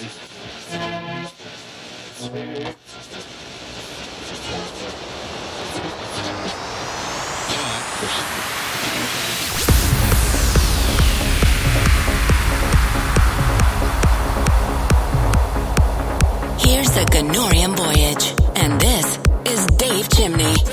Here's a Ganorian voyage, and this is Dave Chimney.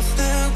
Up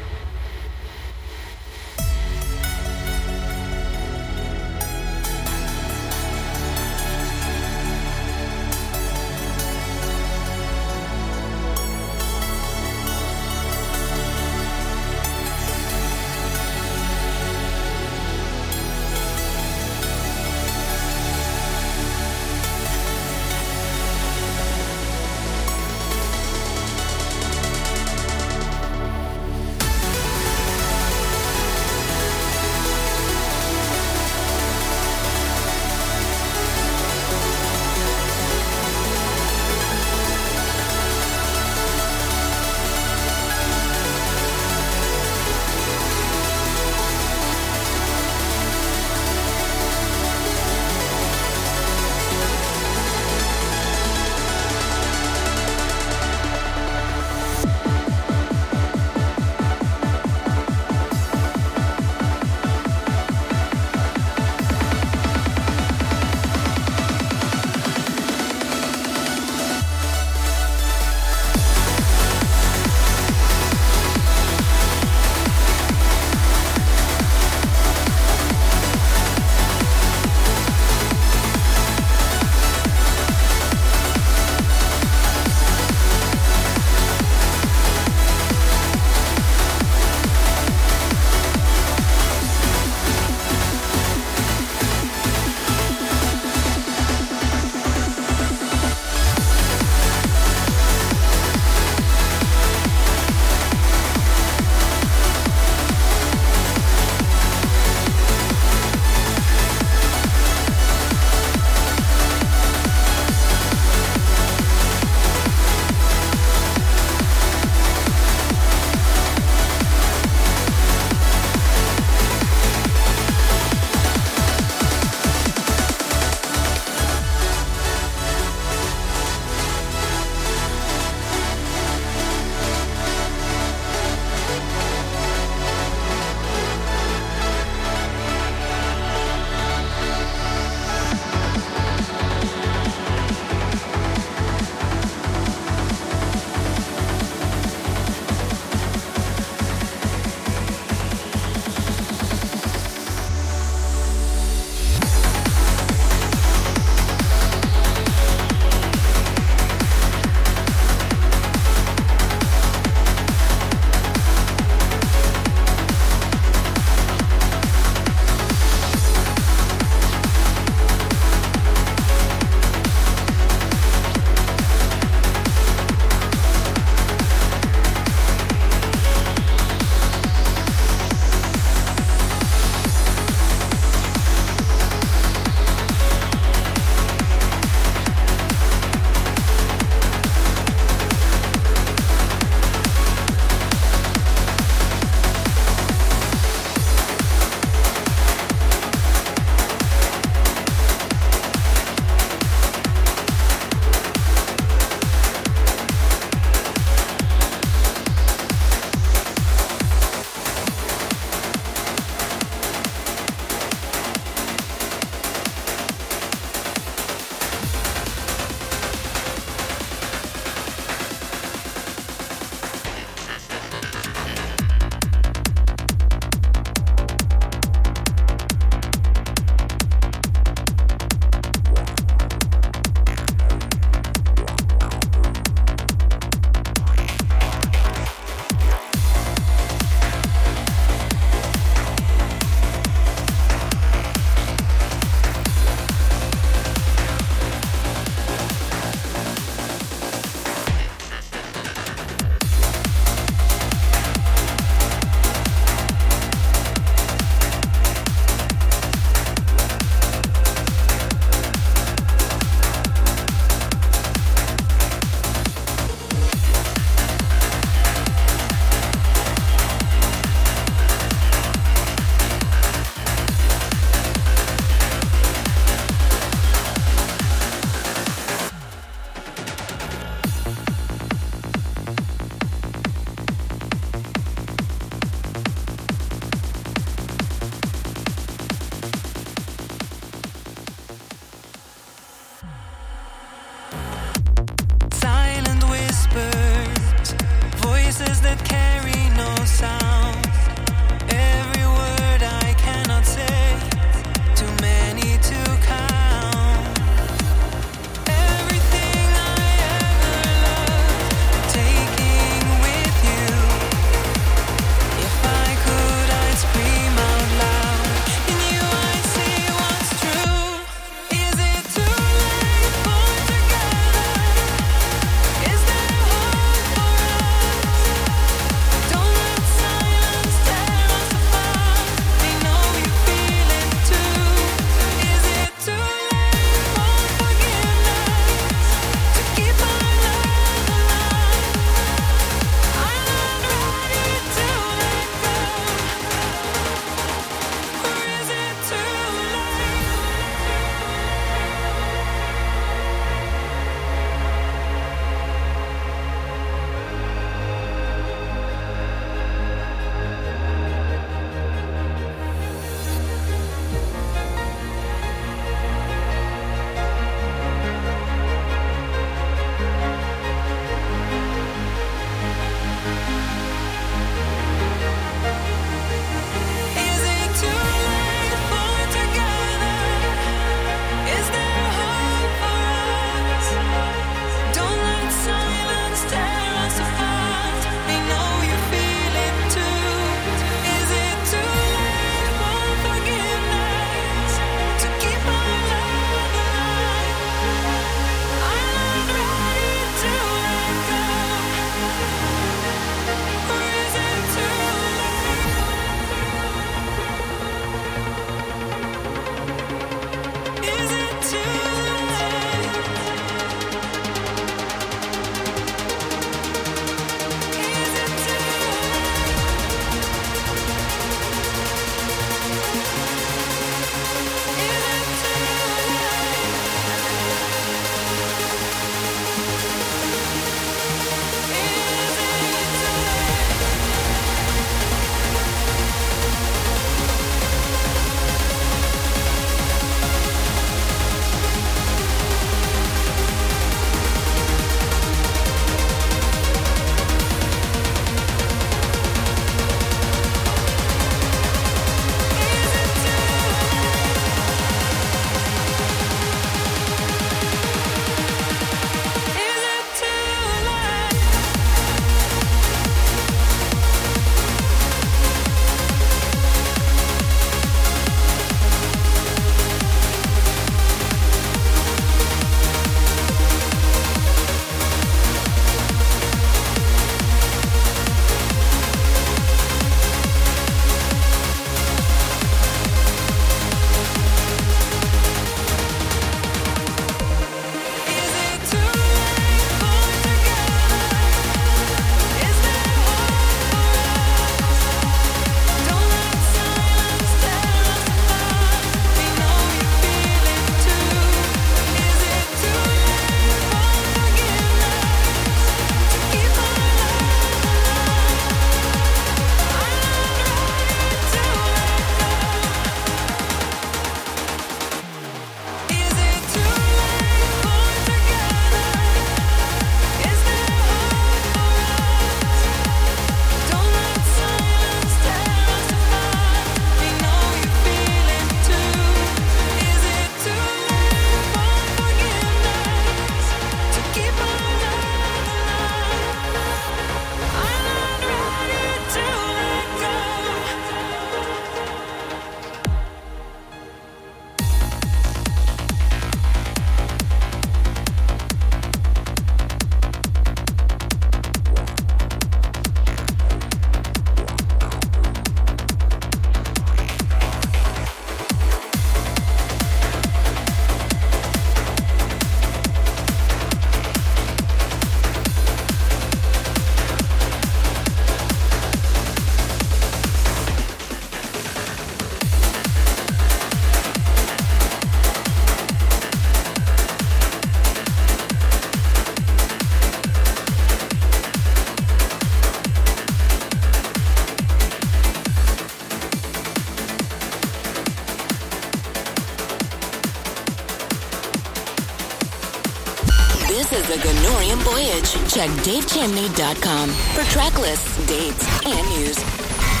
Check davechimney.com for track lists, dates, and news.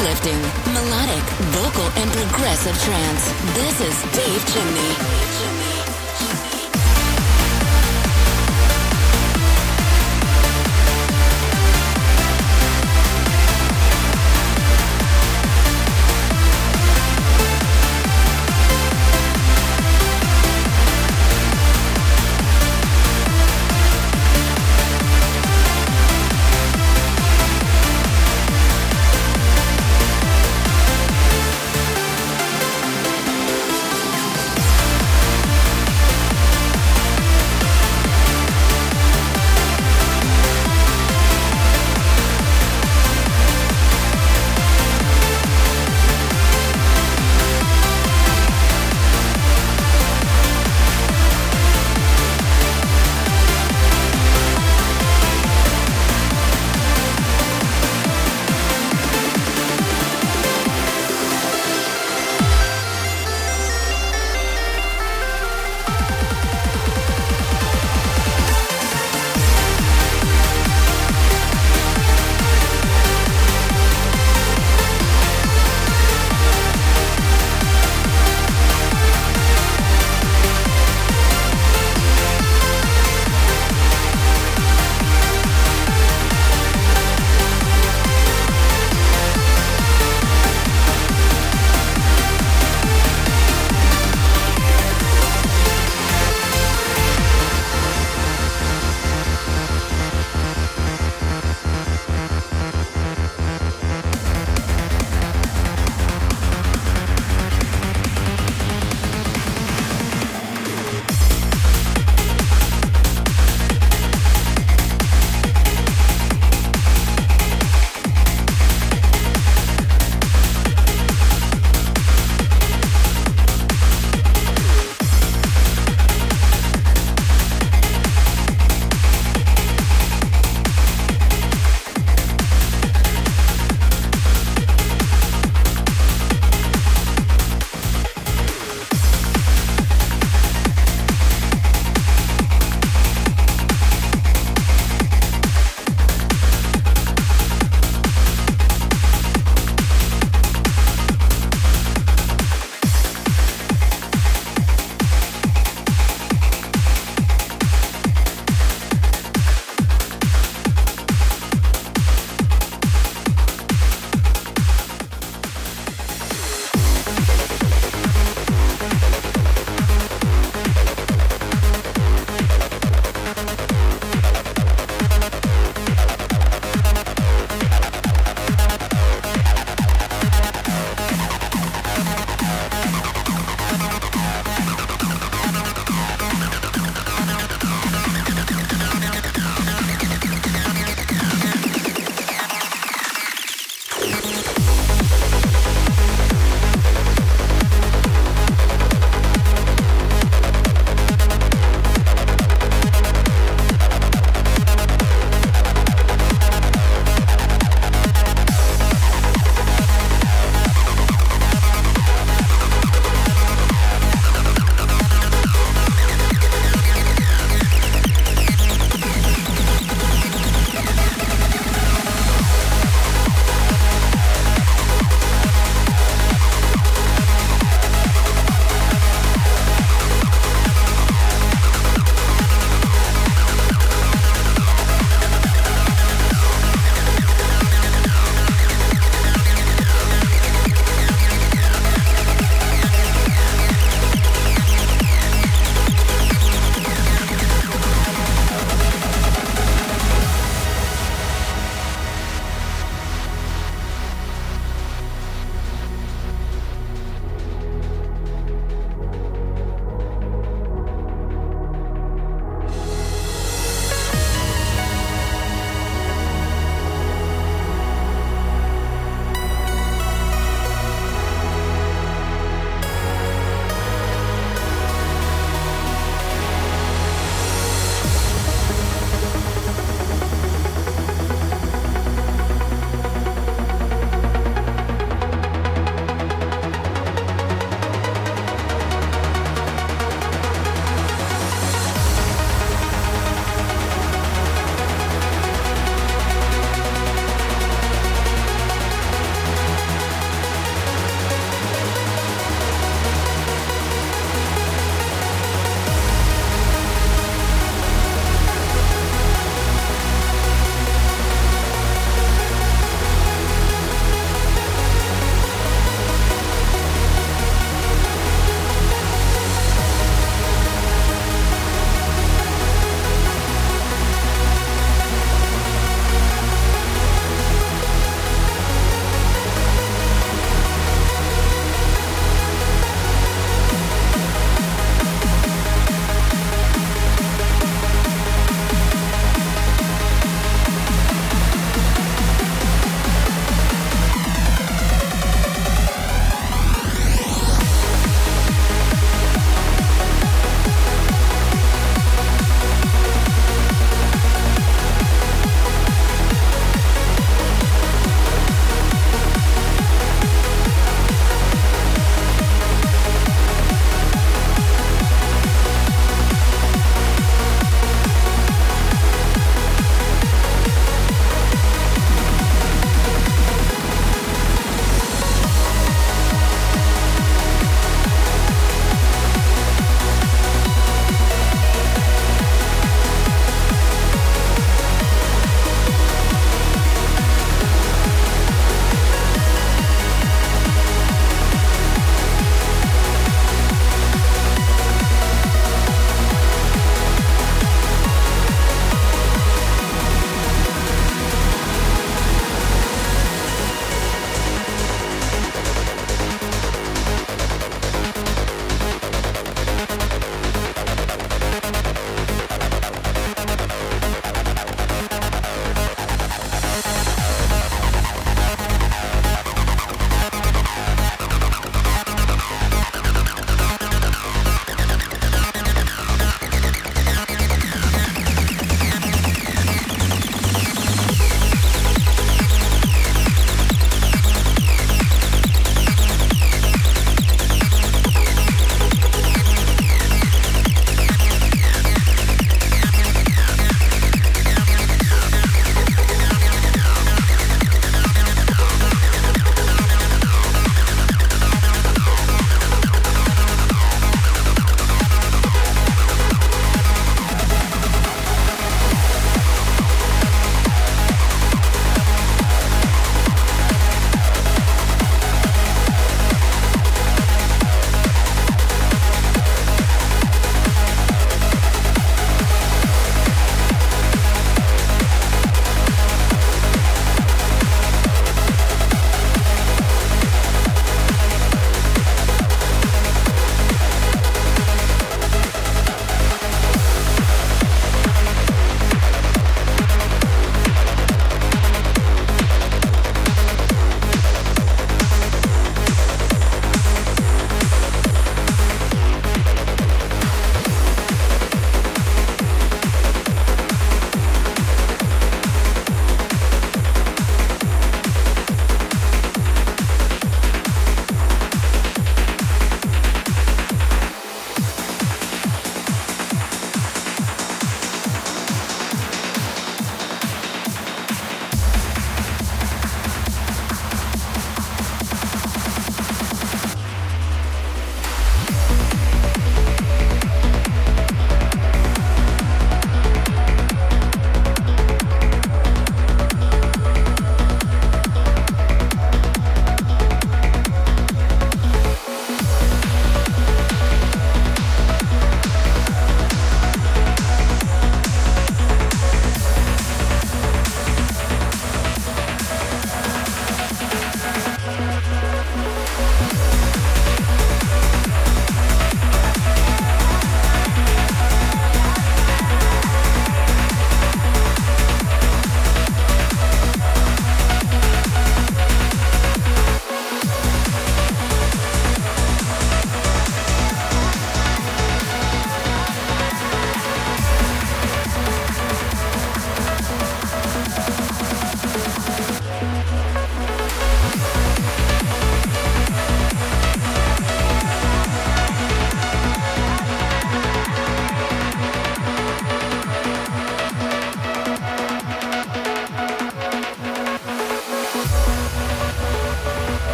Uplifting, melodic, vocal, and progressive trance. This is Dave Chimney.